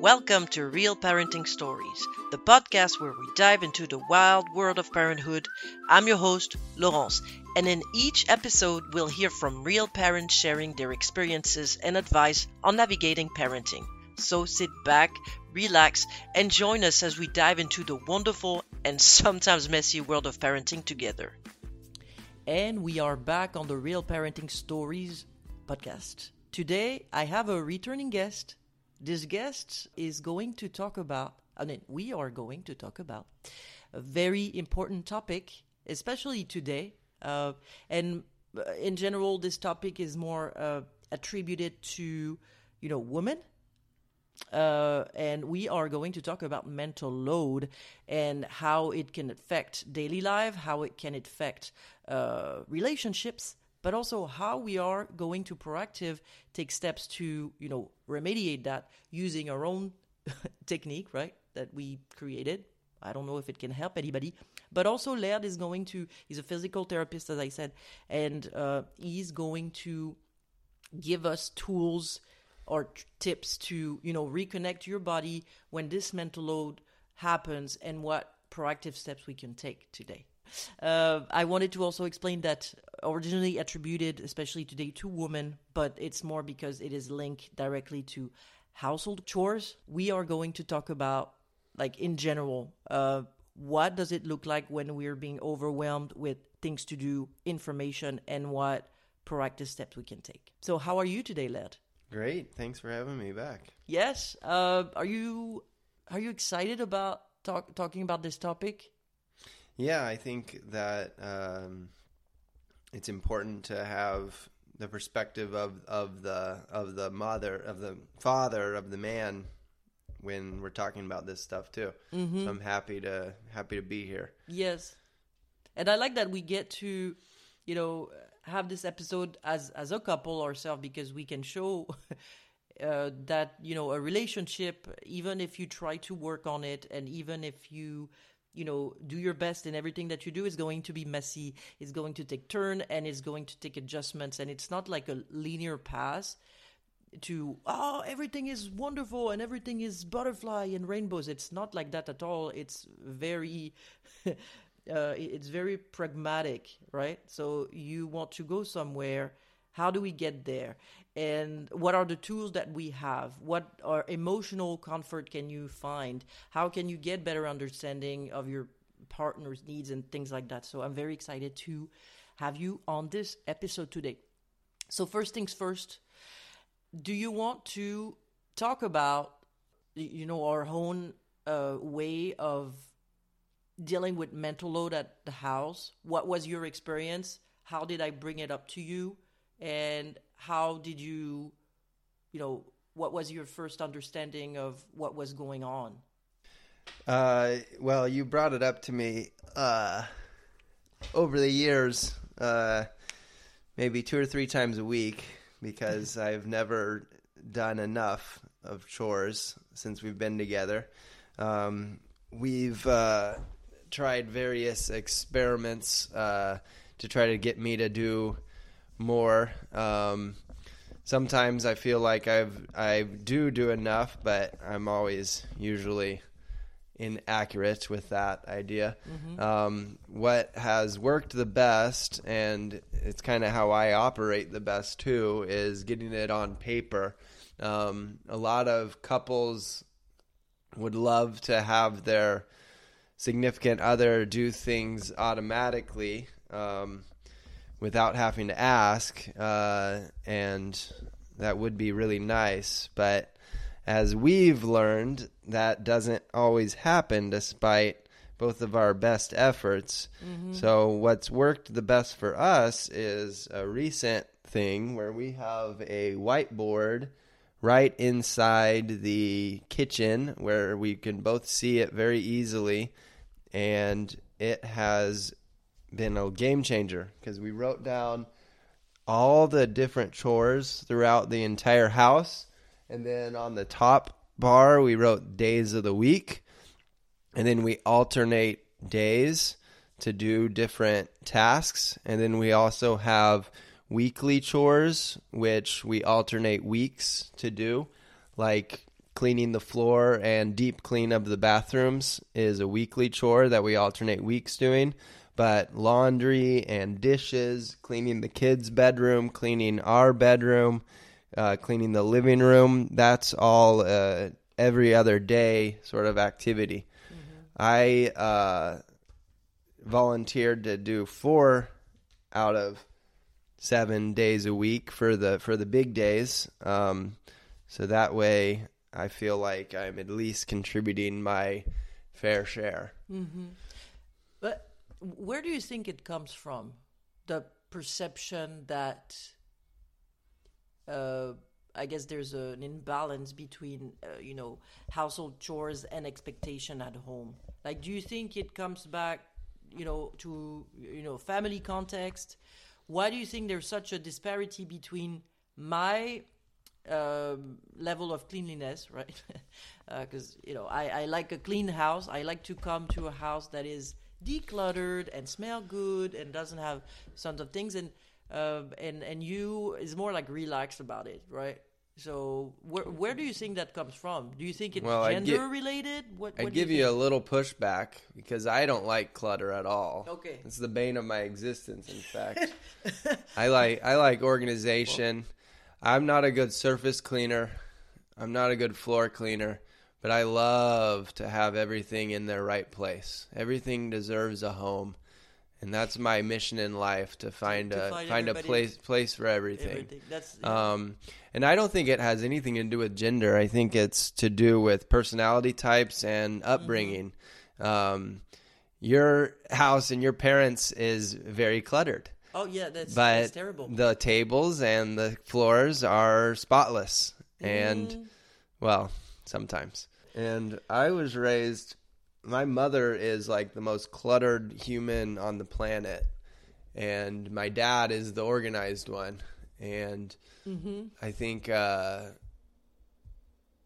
Welcome to Real Parenting Stories, the podcast where we dive into the wild world of parenthood. I'm your host, Laurence, and in each episode, we'll hear from real parents sharing their experiences and advice on navigating parenting. So sit back, relax, and join us as we dive into the wonderful and sometimes messy world of parenting together. And we are back on the Real Parenting Stories podcast. Today, I have a returning guest. This guest is going to talk about, I mean, we are going to talk about a very important topic, especially today. Uh, and uh, in general, this topic is more uh, attributed to, you know, women. Uh, and we are going to talk about mental load and how it can affect daily life, how it can affect uh, relationships, but also how we are going to proactive take steps to you know remediate that using our own technique right that we created. I don't know if it can help anybody. But also laird is going to he's a physical therapist as i said and uh, he's going to give us tools or t- tips to you know reconnect your body when this mental load happens and what proactive steps we can take today uh, I wanted to also explain that originally attributed, especially today, to women, but it's more because it is linked directly to household chores. We are going to talk about, like in general, uh, what does it look like when we're being overwhelmed with things to do, information, and what proactive steps we can take. So, how are you today, Laird? Great. Thanks for having me back. Yes. Uh, are you are you excited about talk, talking about this topic? Yeah, I think that um, it's important to have the perspective of, of the of the mother of the father of the man when we're talking about this stuff too. Mm-hmm. So I'm happy to happy to be here. Yes, and I like that we get to, you know, have this episode as as a couple ourselves because we can show. Uh, that you know a relationship even if you try to work on it and even if you you know do your best in everything that you do is going to be messy it's going to take turn and it's going to take adjustments. And it's not like a linear path to oh everything is wonderful and everything is butterfly and rainbows. It's not like that at all. It's very uh, it's very pragmatic right? So you want to go somewhere. How do we get there and what are the tools that we have? What are emotional comfort can you find? How can you get better understanding of your partner's needs and things like that? So i'm very excited to have you on this episode today. So first things first do you want to talk about you know our own uh, way of dealing with mental load at the house? What was your experience? How did i bring it up to you? And how did you, you know, what was your first understanding of what was going on? Uh, well, you brought it up to me uh, over the years, uh, maybe two or three times a week, because I've never done enough of chores since we've been together. Um, we've uh, tried various experiments uh, to try to get me to do more. Um, sometimes I feel like I've I do do enough, but I'm always usually inaccurate with that idea. Mm-hmm. Um, what has worked the best, and it's kind of how I operate the best too, is getting it on paper. Um, a lot of couples would love to have their significant other do things automatically. Um, without having to ask, uh, and that would be really nice. But as we've learned, that doesn't always happen despite both of our best efforts. Mm-hmm. So, what's worked the best for us is a recent thing where we have a whiteboard right inside the kitchen where we can both see it very easily. And it has been a game changer because we wrote down all the different chores throughout the entire house. And then on the top bar, we wrote days of the week. And then we alternate days to do different tasks. And then we also have weekly chores, which we alternate weeks to do, like cleaning the floor and deep clean of the bathrooms is a weekly chore that we alternate weeks doing. But laundry and dishes, cleaning the kids' bedroom, cleaning our bedroom, uh, cleaning the living room, that's all uh, every other day sort of activity. I uh, volunteered to do four out of seven days a week for the for the big days. Um, so that way, I feel like I'm at least contributing my fair share. But where do you think it comes from? The perception that, uh, I guess there's an imbalance between, uh, you know, household chores and expectation at home. Like, do you think it comes back, you know, to, you know, family context? Why do you think there's such a disparity between my um, level of cleanliness, right? Because you know, I, I like a clean house. I like to come to a house that is decluttered and smell good and doesn't have tons of things. And um, and and you is more like relaxed about it, right? So where where do you think that comes from? Do you think it's Well, gender related? What I what do give you, think? a little pushback because I don't like clutter at all. Okay. it's the bane of my existence. In fact, I like I like organization. I'm not a good surface cleaner. I'm not a good floor cleaner, but I love to have everything in their right place. Everything deserves a home, and that's my mission in life to find to a find find a place place for everything. everything. That's Um, and I don't think it has anything to do with gender. I think it's to do with personality types and upbringing. Um, your house and your parents is very cluttered, oh yeah, that's, but that's terrible. the tables and the floors are spotless. And Mm. well, sometimes. And I was raised. My mother is like the most cluttered human on the planet, and my dad is the organized one. And I think uh,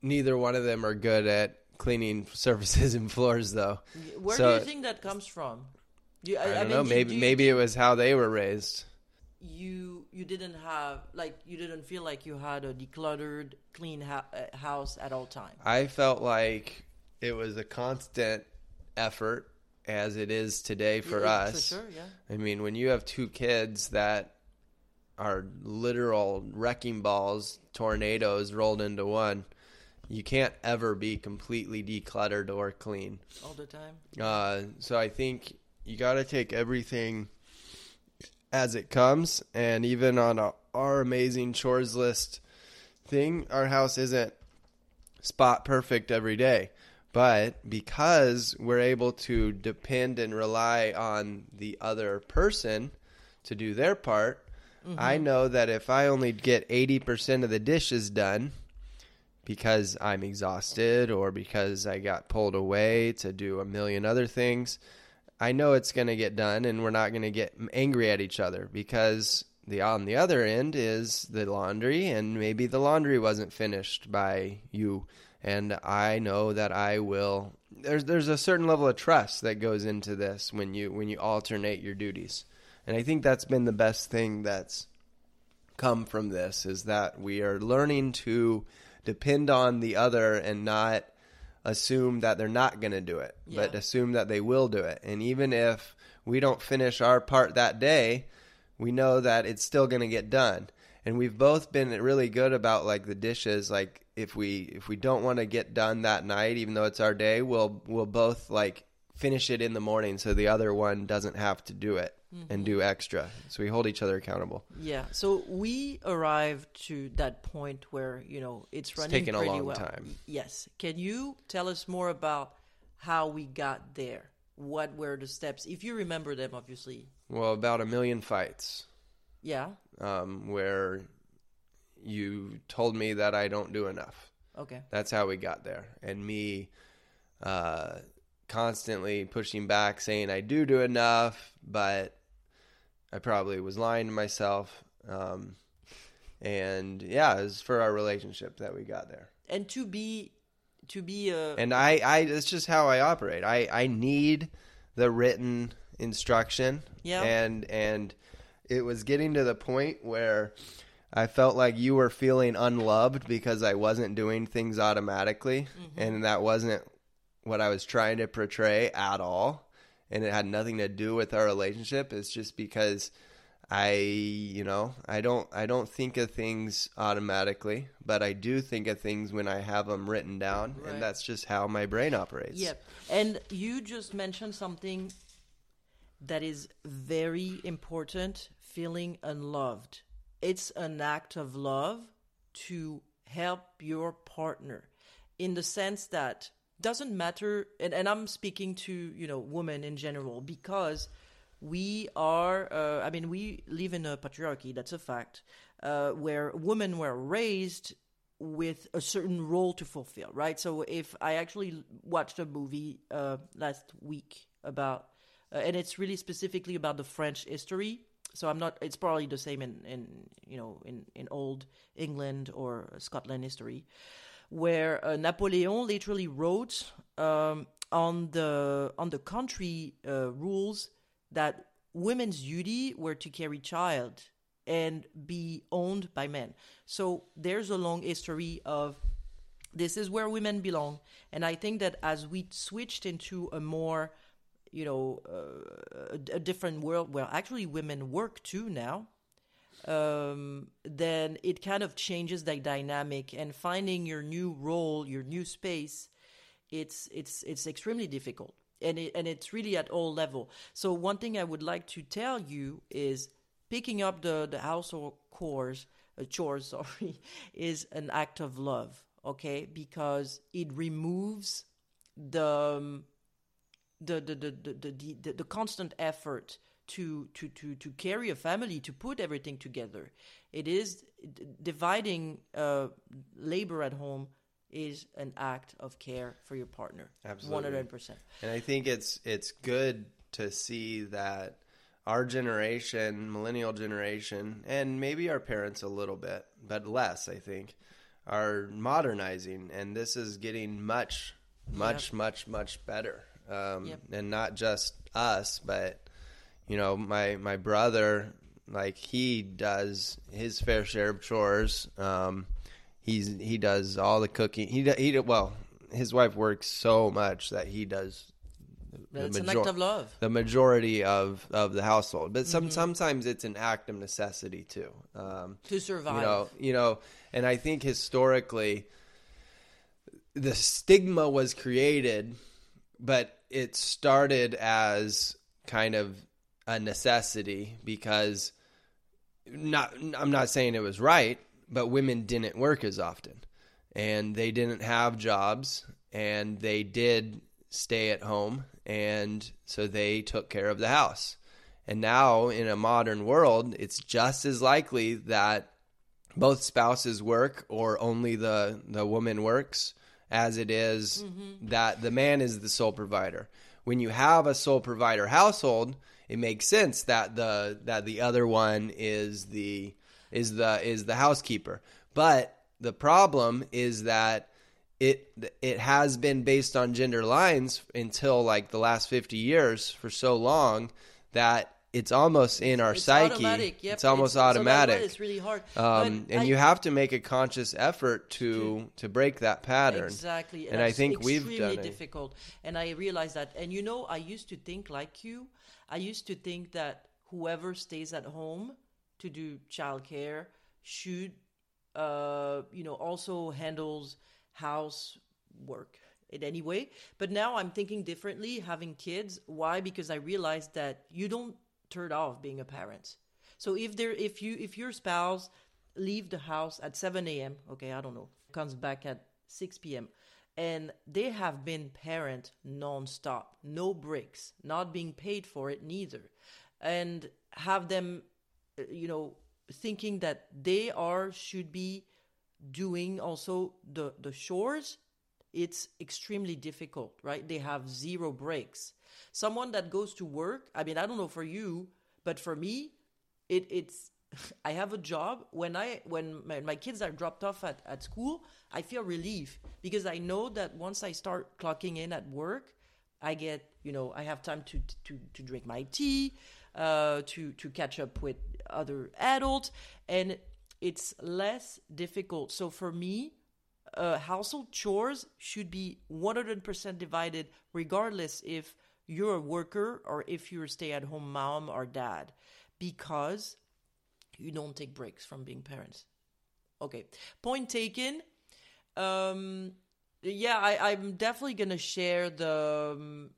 neither one of them are good at cleaning surfaces and floors, though. Where So- do you think that comes from? You, I, don't mean, know. Maybe you maybe it was how they were raised. You you didn't have like you didn't feel like you had a decluttered, clean ha- uh, house at all times I felt like it was a constant effort, as it is today for Yeah, us. for sure, yeah. I mean, when you have two kids that are literal wrecking balls, tornadoes rolled into one, you can't ever be completely decluttered or clean. all the time. Uh, so I think you got to take everything as it comes, and even on a, our amazing chores list thing, our house isn't spot perfect every day. But because we're able to depend and rely on the other person to do their part, I mm-hmm. know that if I only get 80% of the dishes done, because I'm exhausted or because I got pulled away to do a million other things, I know it's going to get done and we're not going to get angry at each other because the on the other end is the laundry and maybe the laundry wasn't finished by you and I know that I will there's there's a certain level of trust that goes into this when you when you alternate your duties. And I think that's been the best thing that's come from this is that we are learning to depend on the other and not assume that they're not going to do it, but assume that they will do it. And even if we don't finish our part that day, we know that it's still going to get done. And we've both been really good about like the dishes like if we if we don't want to get done that night even though it's our day, we'll we'll both like finish it in the morning so the other one doesn't have to do it and do extra. So we hold each other accountable. Yeah. So we arrived to that point where you know it's running taken a long well. time. Yes. Can you tell us more about how we got there? What were the steps, if you remember them? Obviously. Well, about a million fights. Yeah. um, where you told me that I don't do enough. Okay. That's how we got there. And me uh, constantly pushing back, saying I do do enough, but I probably was lying to myself. Um, and yeah, it was for our relationship that we got there. And to be, to be a. And I, I, that's just how I operate. I, I need the written instruction. Yeah. And, and it was getting to the point where I felt like you were feeling unloved because I wasn't doing things automatically, and that wasn't what I was trying to portray at all. And it had nothing to do with our relationship. It's just because I, you know, I don't, I don't think of things automatically, but I do think of things when I have them written down, Right. and that's just how my brain operates. Yep. And you just mentioned something that is very important feeling unloved. It's an act of love to help your partner in the sense that doesn't matter and, and i'm speaking to you know women in general because we are uh, i mean we live in a patriarchy that's a fact uh, where women were raised with a certain role to fulfill right? So if i actually watched a movie uh, last week about uh, and it's really specifically about the french history so i'm not it's probably the same in, in you know in, in old england or scotland history where uh, Napoleon literally wrote um, on the on the country uh, rules that women's duty were to carry child and be owned by men. So there's a long history of this is where women belong, and I think that as we switched into a more you know uh, a, a different world where actually women work too now um, then it kind of changes that dynamic and finding your new role, your new space. It's it's it's extremely difficult, and it, and it's really at all level. So one thing I would like to tell you is picking up the the household chores, uh, chores, sorry, is an act of love. Okay, because it removes the um, the the the the the, the, the constant effort to to to to carry a family to put everything together it is d- dividing uh, labor at home is an act of care for your partner Absolutely. 100% And I think it's it's good to see that our generation, millennial generation, and maybe our parents a little bit, but less, I think, are modernizing, and this is getting much, much, much, much better. Um, Yep. And not just us, but you know, my my brother, like he does his fair share of chores. Um, he's he does all the cooking. He he well, his wife works so much that he does the it's an act of love the majority of, of the household. But Mm-hmm. sometimes it's an act of necessity too. Um, to survive you know, you know, and I think historically, the stigma was created, but it started as kind of a necessity because not I'm not saying it was right, but women didn't work as often and they didn't have jobs and they did stay at home and so they took care of the house. And now in a modern world, it's just as likely that both spouses work or only the the woman works as it is mm-hmm. that the man is the sole provider. When you have a sole provider household, it makes sense that the that the other one is the is the is the housekeeper. But the problem is that it it has been based on gender lines until like the last 50 years for so long that it's almost in our it's psyche. Yep. It's almost why automatic. it's really hard Um, and I- you have to make a conscious effort to to break that pattern. Exactly. And I think we've done it. difficult. And I realize that. And you know, I used to think like you. I used to think that whoever stays at home to do childcare should, uh, you know, also handles housework in any way. But now I'm thinking differently. Having kids, why? Because I realized that you don't turn off being a parent. So if there, if you, if your spouse leave the house at 7 a.m., okay, I don't know, comes back at 6 p.m., and they have been parent nonstop, no breaks, not being paid for it neither, and have them, uh, you know, thinking that they are should be doing also the the chores it's extremely difficult right? They have zero breaks. Someone that goes to work i mean i don't know for you but for me it it's i have a job when i when my, my kids are dropped off at, at school i feel relief because i know that once i start clocking in at work i get you know i have time to to to drink my tea uh to to catch up with other adults and it's less difficult. So for me, uh, household chores should be 100% divided, regardless if you're a worker or if you're a stay at home mom or dad, because you don't take breaks from being parents. Okay, point taken. Um, yeah, I, I'm definitely gonna share the um,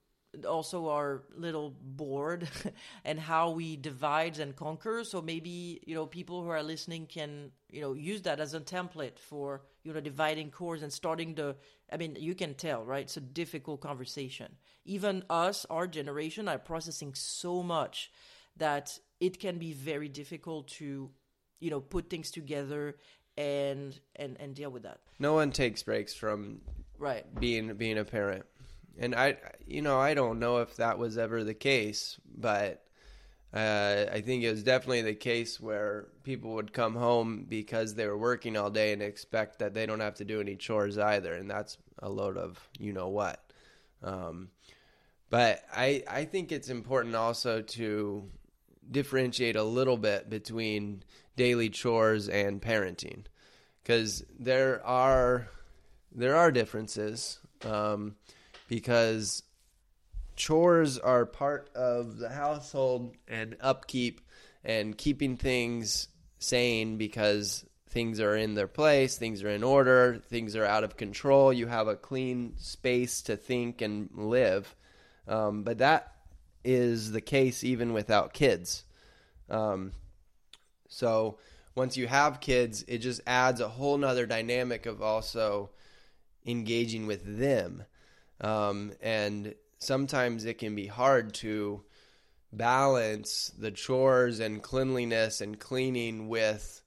also our little board and how we divide and conquer. So maybe you know people who are listening can you know use that as a template for you know dividing cores and starting the. I mean, you can tell, right? It's a difficult conversation. Even us, our generation, are processing so much that it can be very difficult to you know put things together and and and deal with that. No one takes breaks from right being being a parent and I, you know, I don't know if that was ever the case, but uh, I think it was definitely the case where people would come home because they were working all day and expect that they don't have to do any chores either, and that's a load of you know what. Um, but I, I think it's important also to differentiate a little bit between daily chores and parenting, because there are there are differences. Um, because chores are part of the household and upkeep and keeping things sane because things are in their place, things are in order, things are out of control. You have a clean space to think and live. Um, but that is the case even without kids. Um, so once you have kids, it just adds a whole nother dynamic of also engaging with them um, and sometimes it can be hard to balance the chores and cleanliness and cleaning with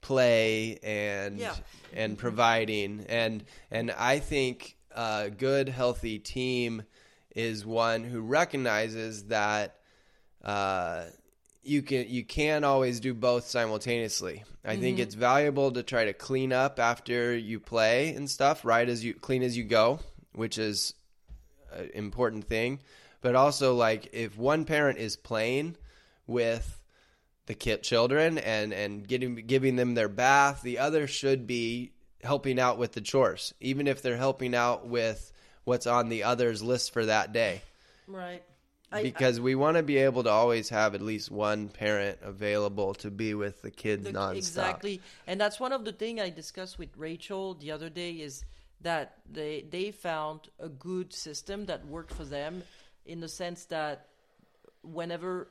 play and yeah. and providing and and I think a good healthy team is one who recognizes that uh, you can you can always do both simultaneously. I mm-hmm. think it's valuable to try to clean up after you play and stuff right as you clean as you go which is an important thing. But also, like, if one parent is playing with the kid children and and getting giving them their bath, the other should be helping out with the chores, even if they're helping out with what's on the other's list for that day. Right. because I, we want to be able to always have at least one parent available to be with the kids the, nonstop. Exactly, and that's one of the things I discussed with Rachel the other day. Is that they they found a good system that worked for them in the sense that whenever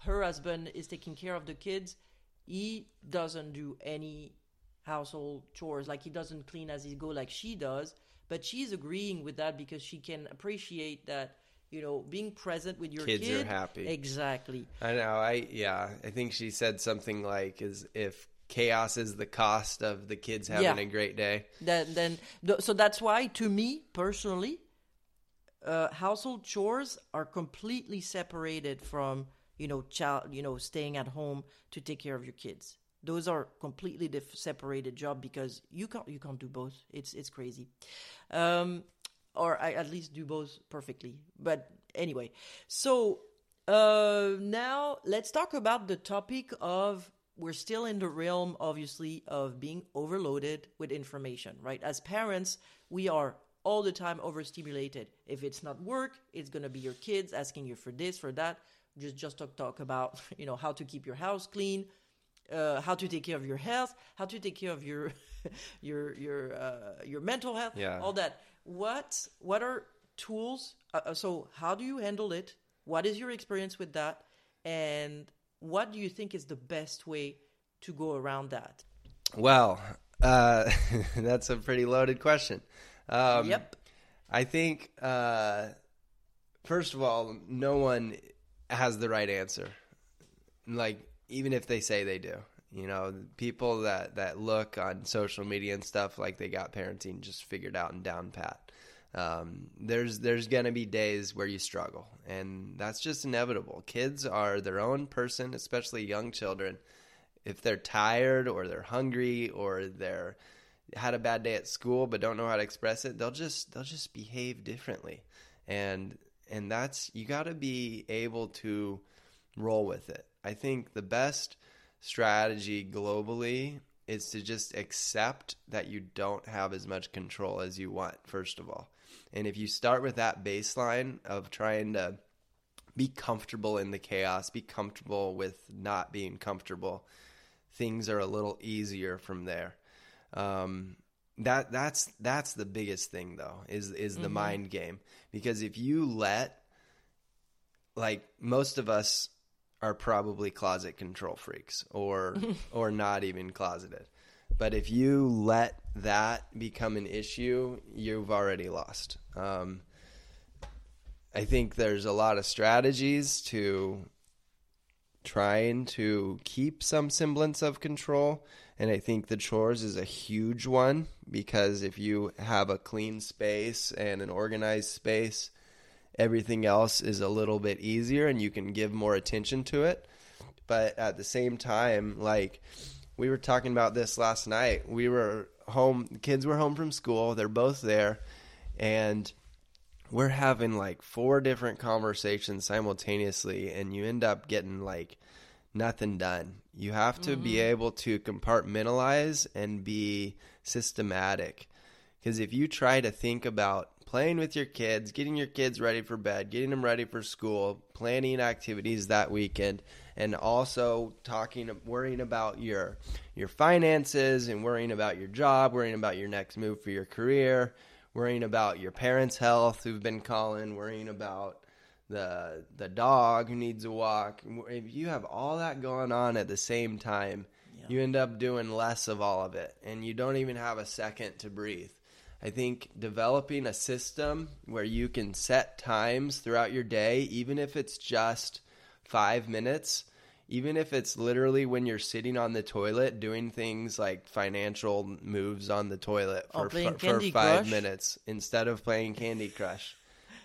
her husband is taking care of the kids he doesn't do any household chores like he doesn't clean as he go like she does but she's agreeing with that because she can appreciate that you know being present with your kids kid, are happy exactly i know i yeah i think she said something like is if chaos is the cost of the kids having yeah. a great day. Then, then, so that's why, to me personally, uh, household chores are completely separated from you know child, you know, staying at home to take care of your kids. Those are completely diff- separated job because you can't you can't do both. It's it's crazy, um, or I at least do both perfectly. But anyway, so uh, now let's talk about the topic of we're still in the realm, obviously, of being overloaded with information, right? As parents, we are all the time overstimulated. If it's not work, it's gonna be your kids asking you for this, for that. Just just talk talk about you know how to keep your house clean, uh, how to take care of your health, how to take care of your your your uh, your mental health, yeah. all that. What what are tools? Uh, uh so how do you handle it? What is your experience with that? And what do you think is the best way to go around that? Well, uh, that's a pretty loaded question. Um, yep. I think, uh, first of all, no one has the right answer. Like, even if they say they do, you know, people that, that look on social media and stuff like they got parenting just figured out and down pat um, there's there's gonna be days where you struggle, and that's just inevitable. Kids are their own person, especially young children. If they're tired or they're hungry or they're had a bad day at school but don't know how to express it, they'll just they'll just behave differently, and and that's you got to be able to roll with it. I think the best strategy globally is to just accept that you don't have as much control as you want, first of all. And if you start with that baseline of trying to be comfortable in the chaos, be comfortable with not being comfortable, things are a little easier from there. Um, that that's that's the biggest thing though is is the mm-hmm. mind game because if you let like most of us are probably closet control freaks or or not even closeted. But if you let that become an issue, you've already lost. Um, I think there's a lot of strategies to trying to keep some semblance of control. And I think the chores is a huge one because if you have a clean space and an organized space, everything else is a little bit easier and you can give more attention to it. But at the same time, like we were talking about this last night, we were home, the kids were home from school, they're both there, and we're having like four different conversations simultaneously, and you end up getting like nothing done. You have to mm-hmm. be able to compartmentalize and be systematic. Because if you try to think about playing with your kids, getting your kids ready for bed, getting them ready for school, planning activities that weekend, and also talking worrying about your your finances and worrying about your job, worrying about your next move for your career, worrying about your parents' health who've been calling, worrying about the the dog who needs a walk. If you have all that going on at the same time, yeah. you end up doing less of all of it and you don't even have a second to breathe. I think developing a system where you can set times throughout your day, even if it's just five minutes, even if it's literally when you're sitting on the toilet doing things like financial moves on the toilet for, for, for, five Crush. minutes instead of playing Candy Crush.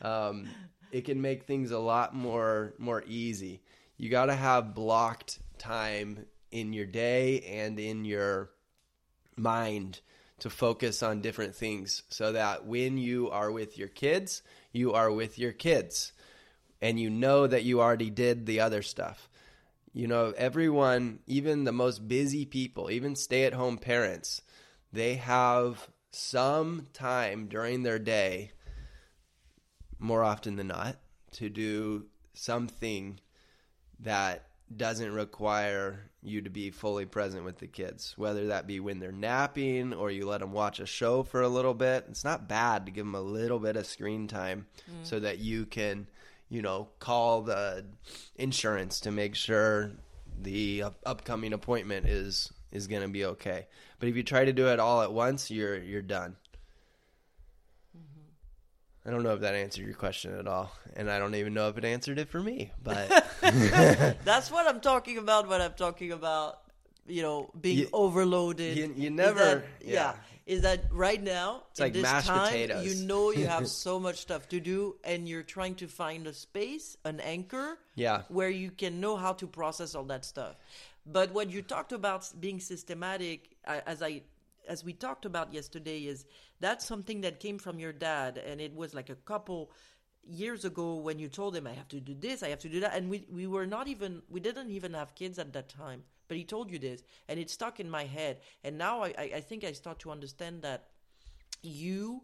Um, it can make things a lot more more easy. You got to have blocked time in your day and in your mind to focus on different things so that when you are with your kids, you are with your kids and you know that you already did the other stuff. You know, everyone, even the most busy people, even stay at home parents, they have some time during their day, more often than not, to do something that doesn't require you to be fully present with the kids, whether that be when they're napping or you let them watch a show for a little bit. It's not bad to give them a little bit of screen time mm. so that you can, you know, call the insurance to make sure the upcoming appointment is is going to be okay. But if you try to do it all at once, you're you're done. I don't know if that answered your question at all, and I don't even know if it answered it for me. But that's what I'm talking about when I'm talking about you know being you, overloaded. You, you never, that, yeah. yeah. Is that right now? It's like mashed time, potatoes. You know you have so much stuff to do, and you're trying to find a space, an anchor, yeah, where you can know how to process all that stuff. But what you talked about being systematic, as I as we talked about yesterday, is that's something that came from your dad, and it was like a couple years ago when you told him I have to do this, I have to do that, and we we were not even we didn't even have kids at that time, but he told you this, and it stuck in my head, and now I I think I start to understand that you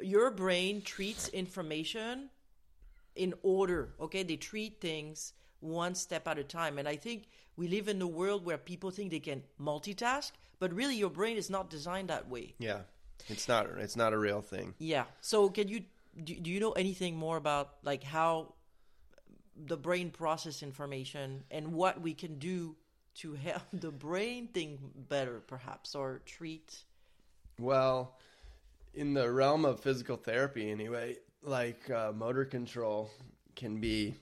your brain treats information in order okay? They treat things one step at a time and i think we live in a world where people think they can multitask but really your brain is not designed that way. Yeah it's not it's not a real thing. Yeah. So can you do, do you know anything more about like how the brain process information and what we can do to help the brain think better perhaps or treat? Well in the realm of physical therapy anyway like uh, motor control can be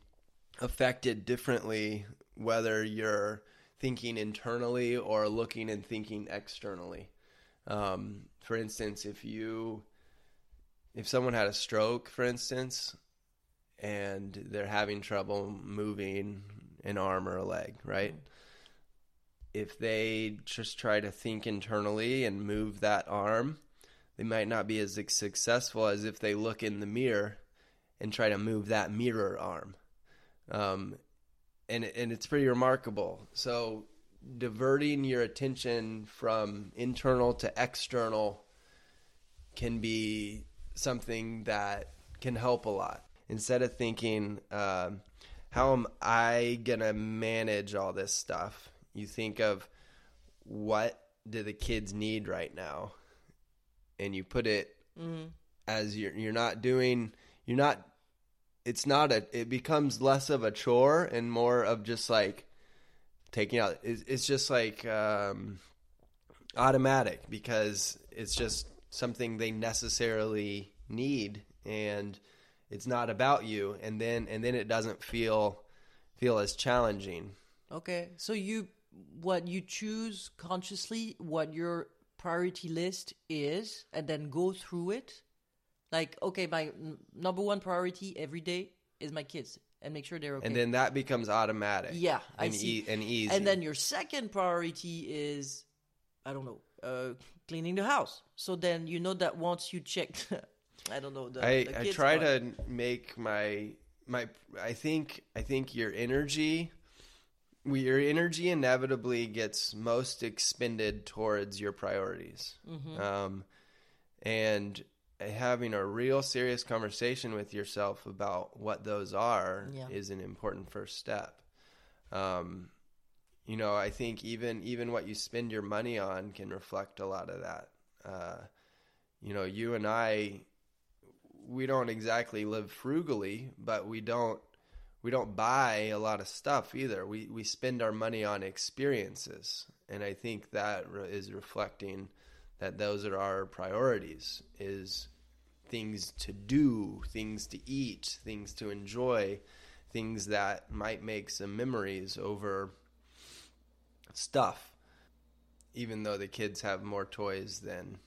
affected differently whether you're thinking internally or looking and thinking externally. Um, for instance, if you if someone had a stroke, for instance, and they're having trouble moving an arm or a leg, right? If they just try to think internally and move that arm, they might not be as successful as if they look in the mirror and try to move that mirror arm. Um, and and it's pretty remarkable. So diverting your attention from internal to external can be something that can help a lot. Instead of thinking, um, how am I going to manage all this stuff? You think of what do the kids need right now? And you put it Mm-hmm. as you're, you're not doing, you're not, it's not a, it becomes less of a chore and more of just like taking out, it's, just like, um, automatic because it's just something they necessarily need and it's not about you. And then and then it doesn't feel feel as challenging. Okay, so you what you choose consciously what your priority list is, and then go through it. Like, okay, my n- number one priority every day is my kids, and make sure they're okay. and then that becomes automatic yeah, I and, see. e- and easy and then your second priority is, I don't know, uh, cleaning the house. So then you know that once you check, I don't know, the, I, the I try part. to make my my I think I think your energy we- your energy inevitably gets most expended towards your priorities. Mm-hmm. Um, and having a real serious conversation with yourself about what those are Yeah. is an important first step. Um, you know, I think even even what you spend your money on can reflect a lot of that. Uh, you know, you and I, we don't exactly live frugally, but we don't we don't buy a lot of stuff either. We we spend our money on experiences, and I think that is reflecting that those are our priorities is things to do, things to eat, things to enjoy, things that might make some memories over stuff. Even though the kids have more toys than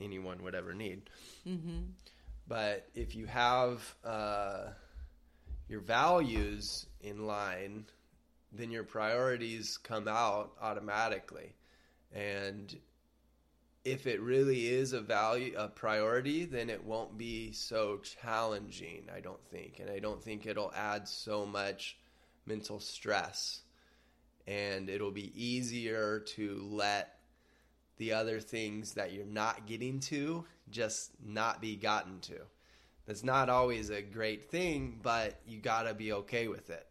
anyone would ever need. Mm-hmm. But if you have uh, your values in line, then your priorities come out automatically. And if it really is a value, a priority, then it won't be so challenging, I don't think. And I don't think it'll add so much mental stress. And it'll be easier to let the other things that you're not getting to just not be gotten to. That's not always a great thing, but you got to be okay with it.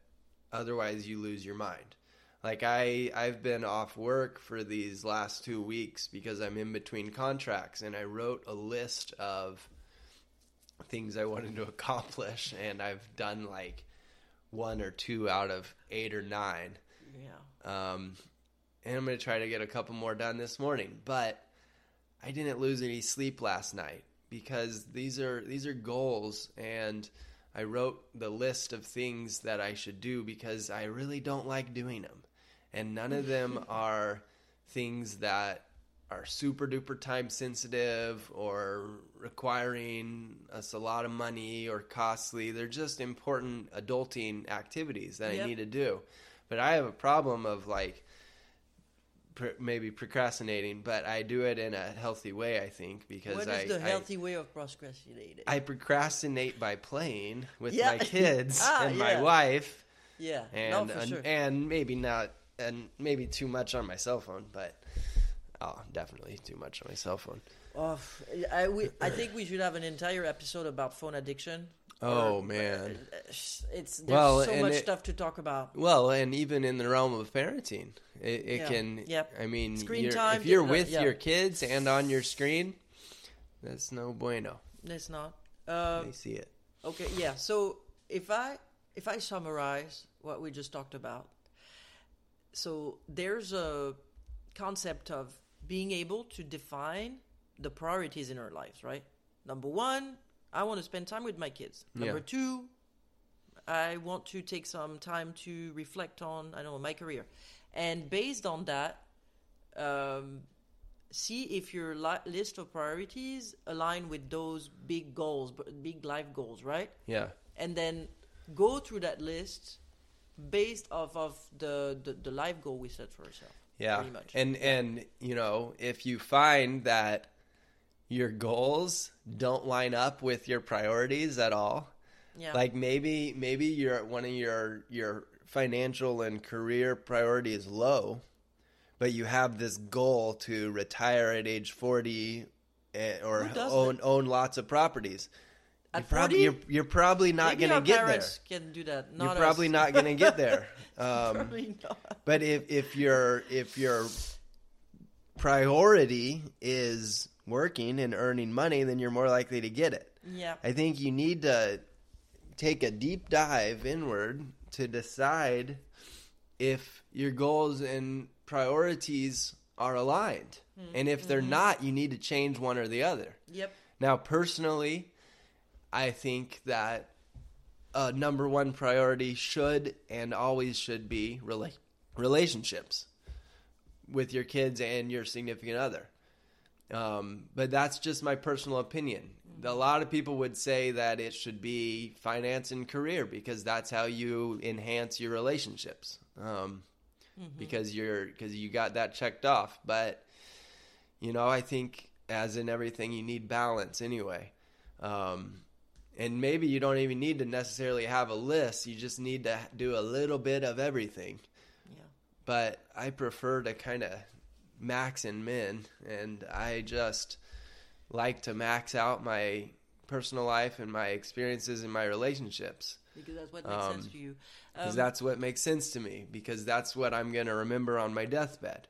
Otherwise, you lose your mind. Like I I've been off work for these last 2 weeks because I'm in between contracts and I wrote a list of things I wanted to accomplish and I've done like one or two out of 8 or 9. Yeah. Um, and I'm going to try to get a couple more done this morning. But I didn't lose any sleep last night because these are these are goals, and I wrote the list of things that I should do because I really don't like doing them, and none of them are things that are super duper time sensitive or requiring us a lot of money or costly. They're just important adulting activities that Yep. I need to do. But I have a problem of like pr- maybe procrastinating, but I do it in a healthy way, I think, because what is I, the I- healthy way of procrastinating? I, procrastinate by playing with Yeah. my kids Ah, and yeah. my wife, yeah, and no, sure. and maybe not, and maybe too much on my cell phone, but oh, definitely too much on my cell phone. Oh, I, we, I think we should have an entire episode about phone addiction. Oh, Or- man. it's there's Well, so much it- stuff to talk about. Well, and even in the realm of parenting, it, it Yeah. can. Yep. I mean, Screen time, if you're uh, with yeah. your kids and on your screen, that's no bueno. It's not. Uh, they see it. okay, yeah. So if I if I summarize what we just talked about, so there's a concept of being able to define the priorities in our lives, right? Number one, I want to spend time with my kids. Number Yeah. two, I want to take some time to reflect on, I don't know, my career. And based on that, um, see if your li- list of priorities align with those big goals, big life goals, right? Yeah. and then go through that list based off of the, the, the life goal we set for ourselves. Yeah. Pretty much. And and you know, if you find that your goals don't line up with your priorities at all, Yeah. like maybe maybe your one of your your financial and career priority is low, but you have this goal to retire at age 40 eh, or own that? own lots of properties. At you're, probably, you're, you're probably not going to get there. can do that. You're Not probably us. not going to get there. Um, Probably not. but if if your if your priority is working and earning money, then you're more likely to get it. Yeah. I think you need to take a deep dive inward to decide if your goals and priorities are aligned. And if they're not, you need to change one or the other. Yep. Now, personally, I think that a number one priority should and always should be rela- relationships with your kids and your significant other. Um, but that's just my personal opinion. A lot of people would say that it should be finance and career because that's how you enhance your relationships. Um, Because you're because you got that checked off. But you know, I think as in everything, you need balance anyway. Um, and maybe you don't even need to necessarily have a list. You just need to do a little bit of everything. Yeah. But I prefer to kind of max and min, and I just like to max out my personal life and my experiences and my relationships Because that's what makes sense Um, to you. because Um, that's what makes sense to me because that's what I'm going to remember on my deathbed.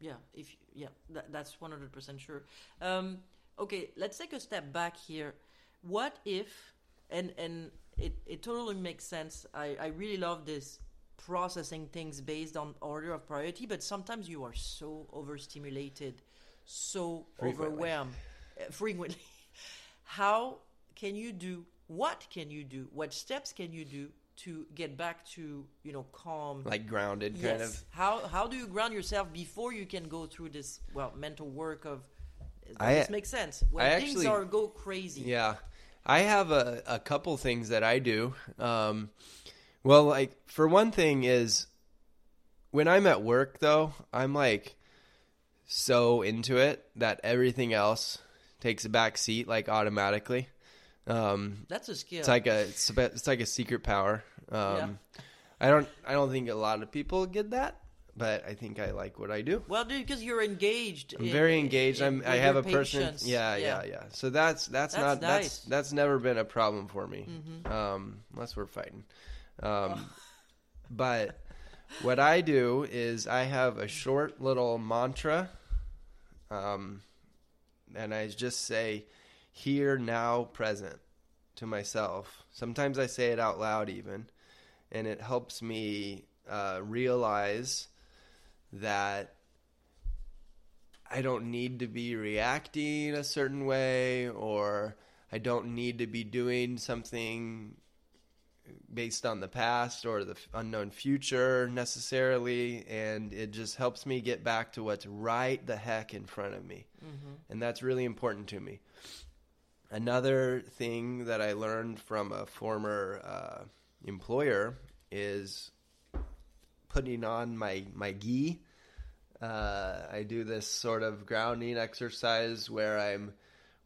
Yeah, if yeah, that, that's one hundred percent sure. Um, okay, let's take a step back here. What if, and and it it totally makes sense. I I really love this processing things based on order of priority, but sometimes you are so overstimulated, so Frequently. overwhelmed, uh, frequently. How can you do? What can you do? What steps can you do to get back to you know calm? Like grounded, yes. kind of. How how do you ground yourself before you can go through this well mental work of? Does I- this make sense? When I things actually- are go crazy. Yeah. I have a, a couple things that I do. Um, well, like, for one thing, is when I'm at work, though, I'm like so into it that everything else takes a back seat, like, automatically. Um, That's a skill. It's like a it's, a- it's like a secret power. Um, Yeah. I don't I don't think a lot of people get that, but I think I like what I do. well, dude, because you're engaged. I'm in- very engaged. in- I'm, I have a person. patients. Yeah, yeah, yeah, So that's that's, That's not nice. Mm-hmm. that's that's never been a problem for me, um, unless we're fighting. Um, but what I do is I have a short little mantra, um, and I just say, "Here, now, present," to myself. Sometimes I say it out loud, even, and it helps me uh, realize that I don't need to be reacting a certain way or I don't need to be doing something based on the past or the unknown future necessarily and it just helps me get back to what's right the heck in front of me. And that's really important to me. Another thing that I learned from a former uh, employer is putting on my my gi. Uh, I do this sort of grounding exercise where I'm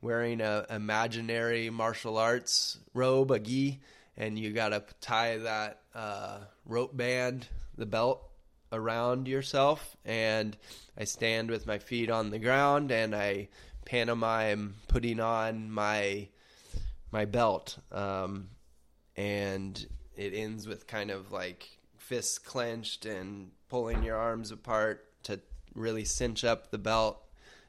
wearing a imaginary martial arts robe, a gi, and you got to tie that uh, rope band, the belt, around yourself. And I stand with my feet on the ground and I pantomime putting on my my belt. Um, and it ends with kind of like fists clenched and pulling your arms apart to really cinch up the belt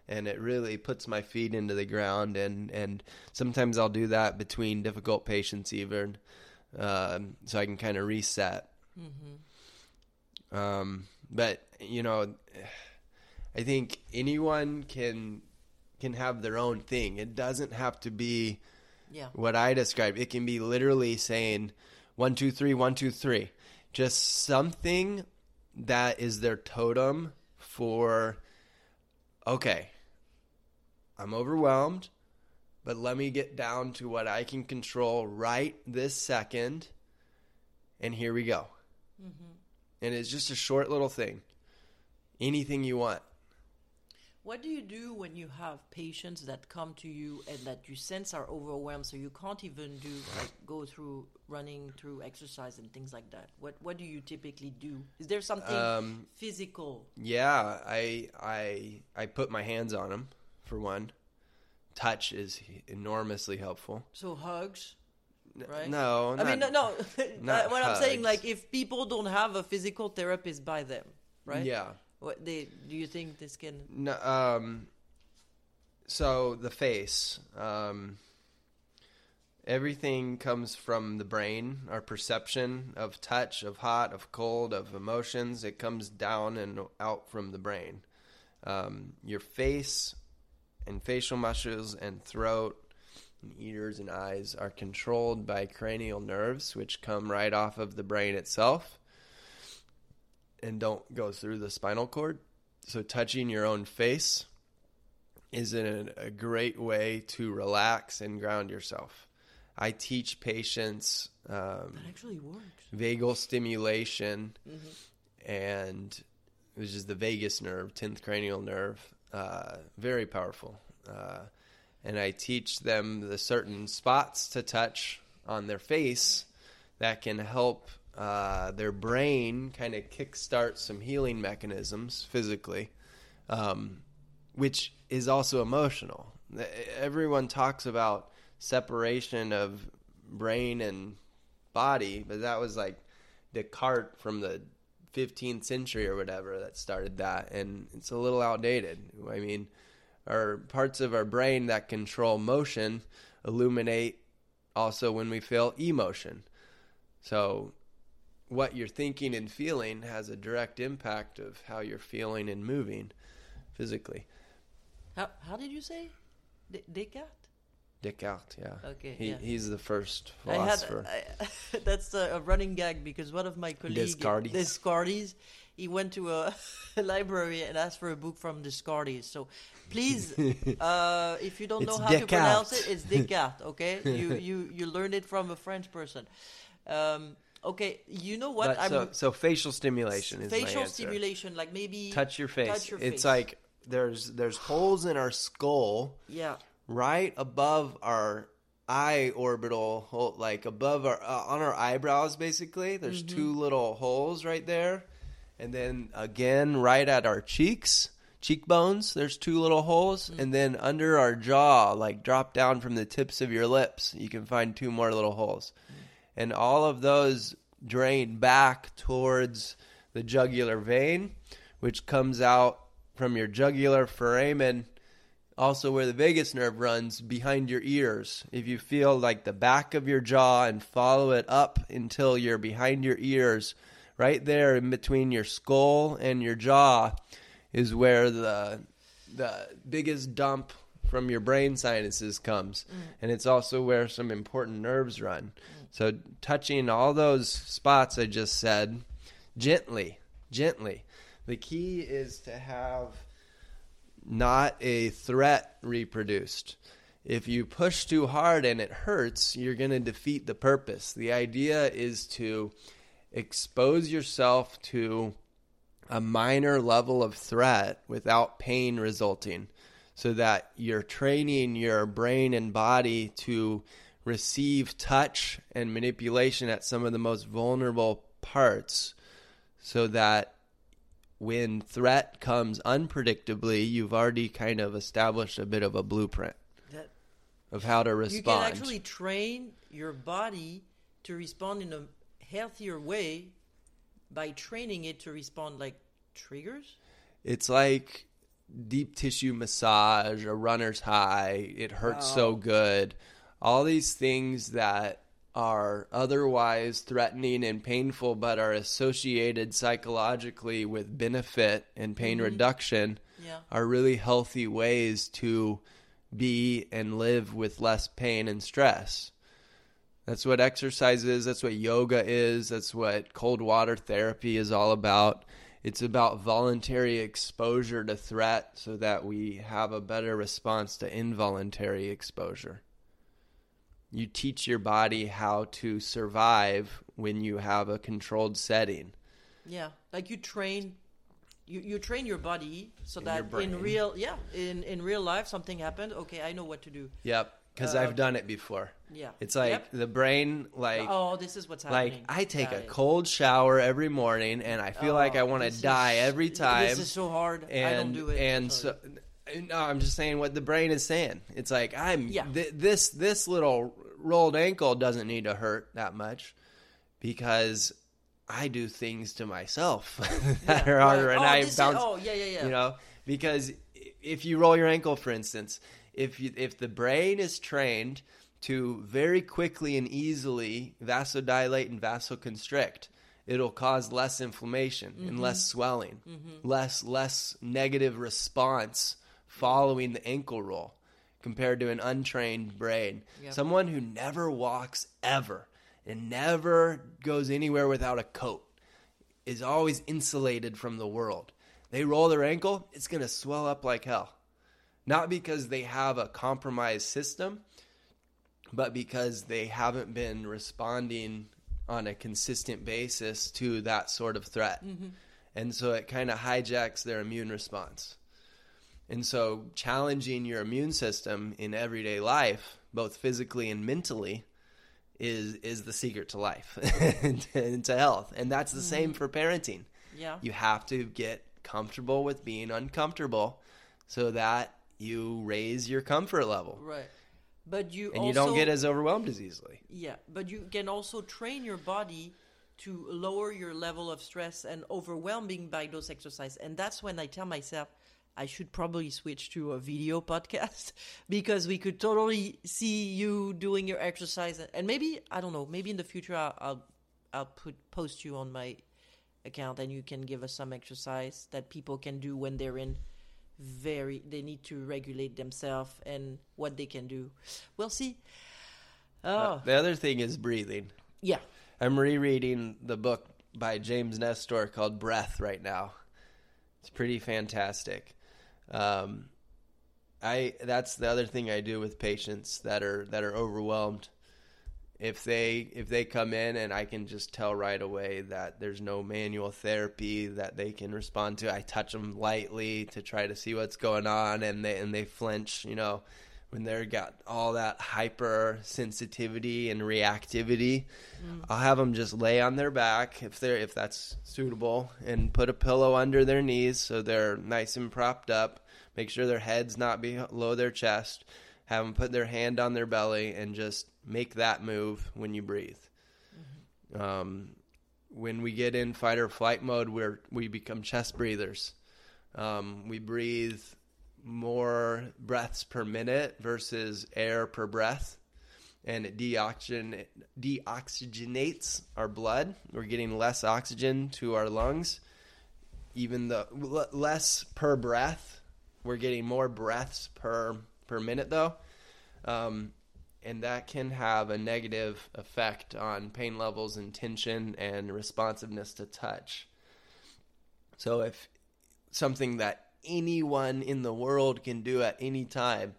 and it really puts my feet into the ground and and sometimes I'll do that between difficult patients even um, so I can kind of reset um, but you know I think anyone can can have their own thing it doesn't have to be Yeah. what I described. It can be literally saying one, two, three, one, two, three. Just something that is their totem for, okay, I'm overwhelmed, but let me get down to what I can control right this second. And here we go. Mm-hmm. And it's just a short little thing. Anything you want. What do you do when you have patients that come to you and that you sense are overwhelmed, so you can't even do like go through running through exercise and things like that? What What do you typically do? Is there something Um, physical? Yeah, I I I put my hands on them for one. Touch is enormously helpful. So hugs, right? No, I mean, no, no. not what I'm saying, like, if people don't have a physical therapist by them, right? Yeah. What they do you think this can? No, um, so the face, um, everything comes from the brain. Our perception of touch, of hot, of cold, of emotions, it comes down and out from the brain. Um, your face and facial muscles and throat and ears and eyes are controlled by cranial nerves, which come right off of the brain itself and don't go through the spinal cord. So touching your own face is a, a great way to relax and ground yourself. I teach patients um, That actually works. vagal stimulation and which is the vagus nerve, 10th cranial nerve, uh, very powerful. Uh, and I teach them the certain spots to touch on their face that can help uh, their brain kind of kickstart some healing mechanisms physically, um, which is also emotional. Everyone talks about separation of brain and body, but that was like Descartes from the 15th century or whatever that started that, and it's a little outdated. I mean, our parts of our brain that control motion illuminate also when we feel emotion. So, what you're thinking and feeling has a direct impact of how you're feeling and moving physically. How How did you say? De- Descartes. Descartes, yeah. Okay, He, yeah. He's the first I had philosopher. I, that's a, a running gag because one of my colleagues, Descartes. Descartes, he went to a, library and asked for a book from Descartes. So please, uh, if you don't It's know how to pronounce it, it's Descartes. Okay, you you you learned it from a French person. Um, okay, you know what? So, so facial stimulation is facial stimulation, like maybe touch your face. Touch your it's face. like there's there's holes in our skull yeah, right above our eye orbital hole, like above our uh, on our eyebrows basically there's Mm-hmm. two little holes right there and then again right at our cheeks cheekbones there's two little holes Mm. and then under our jaw like drop down from the tips of your lips you can find two more little holes Mm. and all of those drain back towards the jugular vein which comes out from your jugular foramen also where the vagus nerve runs behind your ears. If you feel like the back of your jaw and follow it up until you're behind your ears, right there in between your skull and your jaw is where the the biggest dump from your brain sinuses comes. Mm. And it's also where some important nerves run. So touching all those spots I just said gently, gently. The key is to have not a threat reproduced. If you push too hard and it hurts, you're going to defeat the purpose. The idea is to expose yourself to a minor level of threat without pain resulting so that you're training your brain and body to receive touch and manipulation at some of the most vulnerable parts so that when threat comes unpredictably, you've already kind of established a bit of a blueprint that of how to respond. you can actually train your body to respond in a healthier way by training it to respond like triggers. It's like deep tissue massage, a runner's high. It hurts so good. All these things that are otherwise threatening and painful, but are associated psychologically with benefit and pain mm-hmm. reduction, Yeah. are really healthy ways to be and live with less pain and stress. That's what exercise is. That's what yoga is. That's what cold water therapy is all about. It's about voluntary exposure to threat so that we have a better response to involuntary exposure. You teach your body how to survive when you have a controlled setting. Yeah, like you train you, you train your body so your that in real yeah in in real life something happened okay i know what to do Yep, because Uh, I've done it before. yeah It's like Yep. the brain, like oh this is what's happening like I take a cold shower every morning, and I feel like I Oh, want to die is- every time. this is so hard and i don't do it and so no, I'm just saying what the brain is saying. It's like I'm Yeah. th- this this little rolled ankle doesn't need to hurt that much because I do things to myself that Yeah, are harder, right. and oh, I this is- bounce. oh yeah yeah yeah You know, because if you roll your ankle, for instance, if you, if the brain is trained to very quickly and easily vasodilate and vasoconstrict, it'll cause less inflammation and less Mm-hmm. swelling, less less negative response following the ankle roll compared to an untrained brain. Yep. Someone who never walks ever and never goes anywhere without a coat is always insulated from the world. They roll their ankle, it's going to swell up like hell. Not because they have a compromised system, but because they haven't been responding on a consistent basis to that sort of threat. Mm-hmm. And so it kind of hijacks their immune response. And so challenging your immune system in everyday life, both physically and mentally, is is the secret to life and, and to health. And that's the same mm. for parenting. yeah You have to get comfortable with being uncomfortable so that you raise your comfort level. right but you And you don't get as overwhelmed as easily. Yeah, but you can also train your body to lower your level of stress and overwhelming by those exercises. And that's when I tell myself I should probably switch to a video podcast because we could totally see you doing your exercise. And maybe I don't know. Maybe in the future I'll I'll, I'll put post you on my account and you can give us some exercise that people can do when they're in very they need to regulate themselves and what they can do. We'll see. Uh, oh, The other thing is breathing. yeah. I'm rereading the book by James Nestor called Breath right now. It's pretty fantastic. Um, I that's the other thing I do with patients that are that are overwhelmed. If they if they come in and I can just tell right away that there's no manual therapy that they can respond to, I touch them lightly to try to see what's going on, and they and they flinch. You know, when they're got all that hyper sensitivity and reactivity, I'll have them just lay on their back if they're if that's suitable, and put a pillow under their knees so they're nice and propped up. Make sure their head's not below their chest. Have them put their hand on their belly and just make that move when you breathe. Um, when we get in fight or flight mode, we're we become chest breathers. Um, we breathe more breaths per minute versus air per breath, and it deoxygen deoxygenates our blood. We're getting less oxygen to our lungs, even the l- less per breath. We're getting more breaths per per minute though, um, and that can have a negative effect on pain levels and tension and responsiveness to touch. So if something that anyone in the world can do at any time,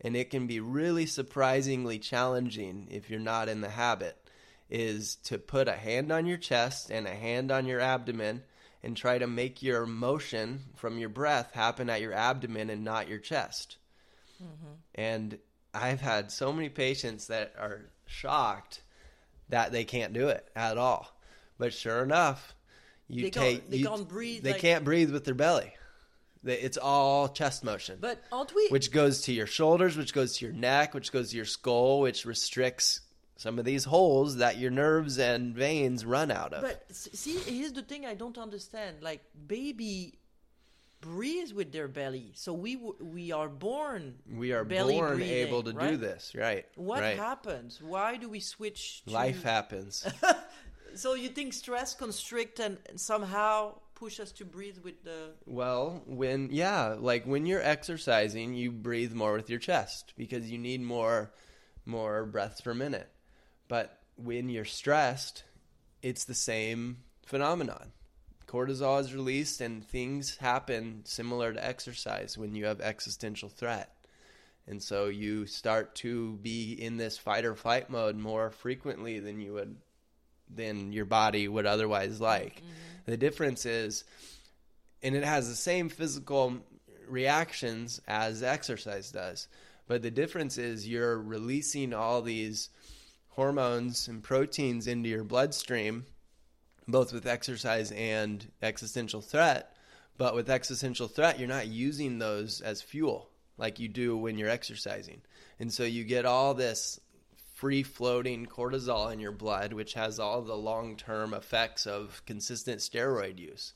and it can be really surprisingly challenging if you're not in the habit, is to put a hand on your chest and a hand on your abdomen and try to make your motion from your breath happen at your abdomen and not your chest. Mm-hmm. And I've had so many patients that are shocked that they can't do it at all. But sure enough, you They take can't- they you- can't breathe, They like- can't breathe with their belly. It's all chest motion, But aren't we? which goes to your shoulders, which goes to your neck, which goes to your skull, which restricts some of these holes that your nerves and veins run out of. but see, here's the thing I don't understand. Like baby breathes with their belly, so we we are born. we are born able to do this, right? What right. happens? Why do we switch? To... Life happens. So you think stress constrict and somehow push us to breathe with the? Well, when yeah, like when you're exercising, you breathe more with your chest because you need more more breaths per minute. But when you're stressed, it's the same phenomenon. Cortisol is released and things happen similar to exercise when you have existential threat. And so you start to be in this fight or flight mode more frequently than you would than your body would otherwise like. Mm-hmm. The difference is and it has the same physical reactions as exercise does. But the difference is you're releasing all these hormones and proteins into your bloodstream, both with exercise and existential threat. But with existential threat, you're not using those as fuel like you do when you're exercising. And so you get all this free floating cortisol in your blood, which has all the long term effects of consistent steroid use,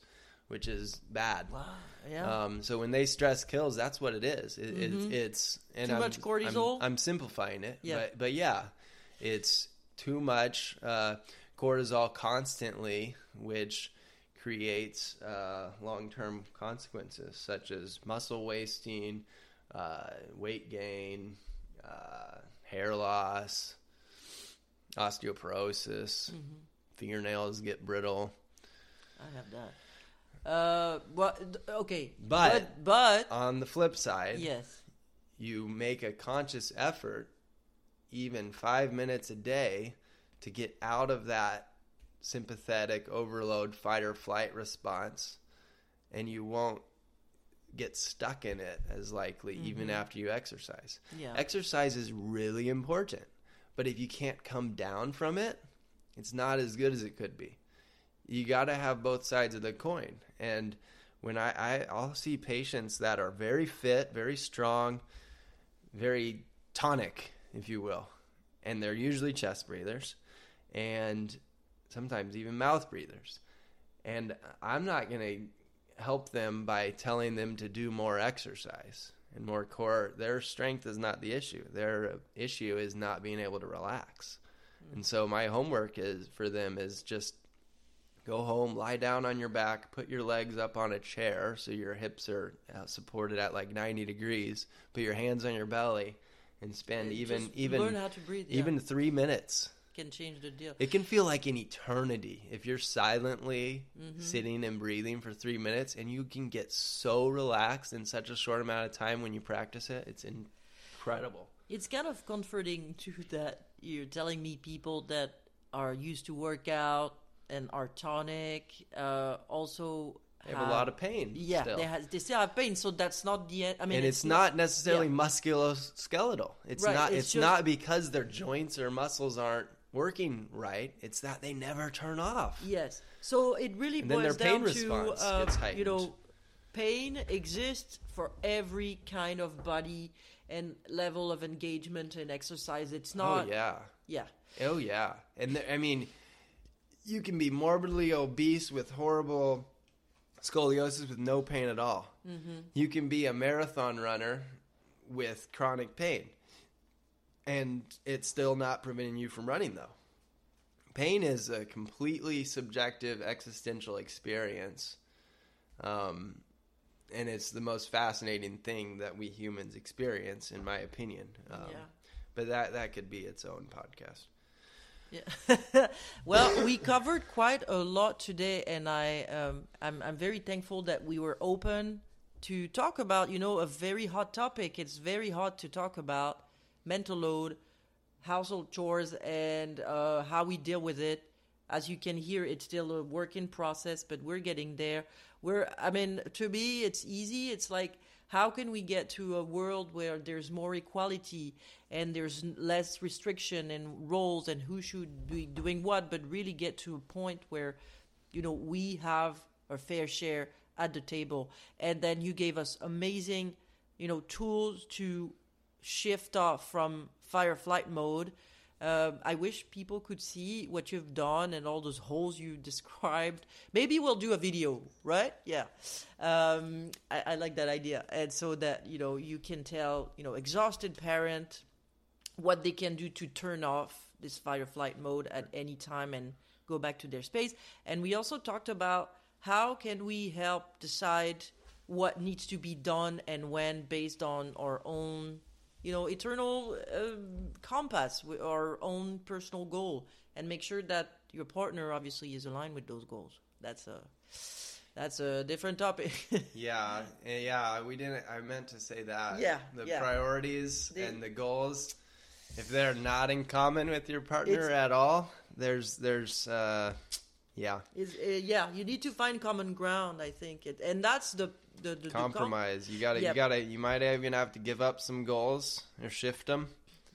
which is bad. Wow. Yeah. Um, so when they stress kills, that's what it is. It, it, it's and Too I'm, much cortisol? I'm, I'm simplifying it, Yeah. but but yeah, it's too much uh, cortisol constantly, which creates uh, long-term consequences such as muscle wasting, uh, weight gain, uh, hair loss, osteoporosis, Mm-hmm. fingernails get brittle. I have that. Uh, well, okay, But- but, but On the flip side, yes, you make a conscious effort, even five minutes a day, to get out of that sympathetic overload fight or flight response, and you won't get stuck in it as likely even mm-hmm. after you exercise. Yeah. Exercise is really important, but if you can't come down from it, it's not as good as it could be. You got to have both sides of the coin. And when I, I I'll see patients that are very fit, very strong, very tonic, if you will, and they're usually chest breathers, and sometimes even mouth breathers. And I'm not going to help them by telling them to do more exercise and more core. Their strength is not the issue. Their issue is not being able to relax. And so my homework is for them is just go home, lie down on your back, put your legs up on a chair so your hips are uh, supported at like 90 degrees, put your hands on your belly and spend Uh, even even learn how to breathe. yeah. even 3 minutes can change the deal. it can feel like an eternity if you're silently Mm-hmm. sitting and breathing for three minutes, and you can get so relaxed in such a short amount of time when you practice it. It's incredible. It's kind of comforting too that you're telling me people that are used to workout and are tonic uh, also They have a lot of pain. yeah still. they, have, they still have pain so that's not the i mean and it's, not necessarily yeah. musculoskeletal. It's Right, not. it's It's, just- not because their joints or muscles aren't working right. It's that they never turn off. yes so it really And then boils their pain down to uh, you know pain exists for every kind of body and level of engagement and exercise it's not oh yeah. yeah Oh yeah, and there, I mean, you can be morbidly obese with horrible scoliosis with no pain at all. Mm-hmm. You can be a marathon runner with chronic pain, and it's still not preventing you from running though. Pain is a completely subjective existential experience, um, and it's the most fascinating thing that we humans experience, in my opinion. Um, Yeah. But that that could be its own podcast. Yeah. well, we covered quite a lot today, and I um, I'm I'm very thankful that we were open to talk about you know a very hot topic. It's very hot to talk about mental load, household chores, and uh, how we deal with it. As you can hear, it's still a work in process, but we're getting there. We're I mean, to me, it's easy. It's like how can we get to a world where there's more equality and there's less restriction and roles and who should be doing what but really get to a point where you know we have our fair share at the table and then you gave us amazing you know tools to shift off from fire flight mode um, I wish people could see what you've done and all those holes you described. Maybe we'll do a video, right? Yeah, um, I, I like that idea, and so that you know you can tell you know exhausted parent what they can do to turn off this fire flight mode at any time and go back to their space. And we also talked about how can we help decide what needs to be done and when based on our own you know eternal um, compass with our own personal goal and make sure that your partner obviously is aligned with those goals that's a that's a different topic Yeah, eh, yeah. We didn't. I meant to say that. Yeah, the yeah. priorities They- and the goals. If they're not in common with your partner at all, there's there's uh, Yeah. Is uh, yeah, you need to find common ground. I think, it, and that's the the, the the com- Compromise. You gotta. Yep. You gotta. You might even have to give up some goals or shift them.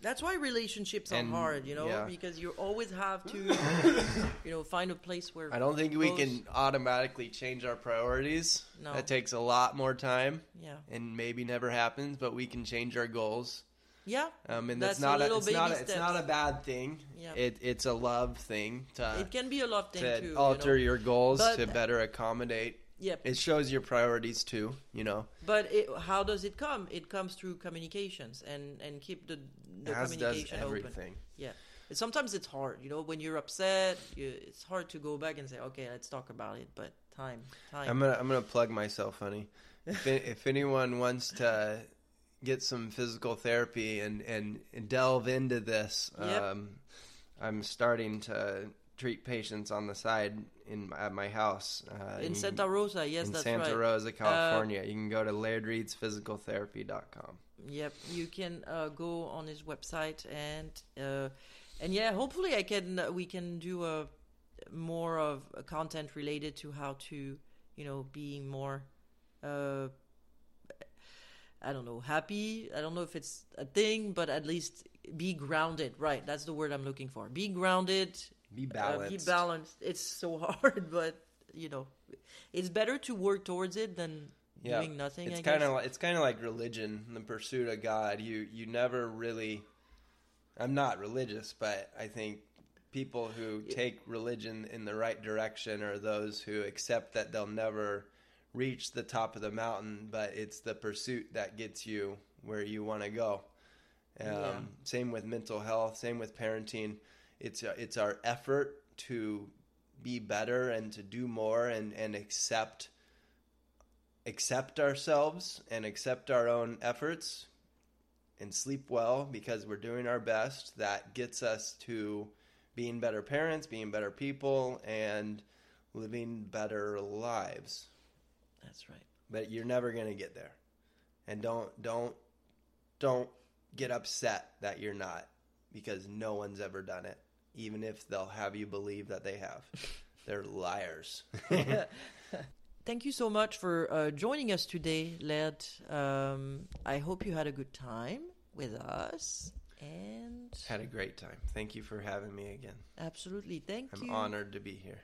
That's why relationships are hard, you know, yeah. because you always have to, you know, find a place where. I don't think we can automatically change our priorities. No. That takes a lot more time Yeah, and maybe never happens, but we can change our goals. yeah. Um, and That's that's, not a, it's not a, it's not a bad thing. Yeah. It it's a love thing to It can be a love thing to too. alter you know? your goals But- to better accommodate. Yep. It shows your priorities too. You know, But it, how does it come? It comes through communications and and keep the the as does communication open. everything. Yeah. And sometimes it's hard, you know, when you're upset, you, it's hard to go back and say, okay, let's talk about it. But time, time. I'm gonna I'm gonna plug myself, honey. If, if anyone wants to get some physical therapy and and, and delve into this, Yep. um, I'm starting to treat patients on the side in at my house uh, in Santa Rosa, yes, in that's Santa right. Uh, Rosa, California. you can go to lairdreedsphysicaltherapy.com. Yep, you can uh, go on his website and uh, and yeah, hopefully I can uh, we can do a more of a content related to how to you know be more uh, I don't know happy. I don't know if it's a thing, but at least be grounded. Right, that's the word I'm looking for. Be grounded. Be uh, balanced. be balanced. It's so hard, but you know, it's better to work towards it than Yeah, doing nothing. It's kind of like, it's kind of like religion, the pursuit of God. You you never really. I'm not religious, but I think people who take religion in the right direction are those who accept that they'll never reach the top of the mountain, but it's the pursuit that gets you where you want to go. Um, Yeah. Same with mental health. Same with parenting. It's uh, it's our effort to be better and to do more and and accept accept ourselves and accept our own efforts and sleep well because we're doing our best that gets us to being better parents, being better people and living better lives. That's right. But you're never going to get there. And don't don't don't get upset that you're not because no one's ever done it even if they'll have you believe that they have. They're liars. Thank you so much for uh, joining us today, Laird. Um, I hope you had a good time with us. And Had a great time. Thank you for having me again. absolutely, thank I'm you. honored to be here.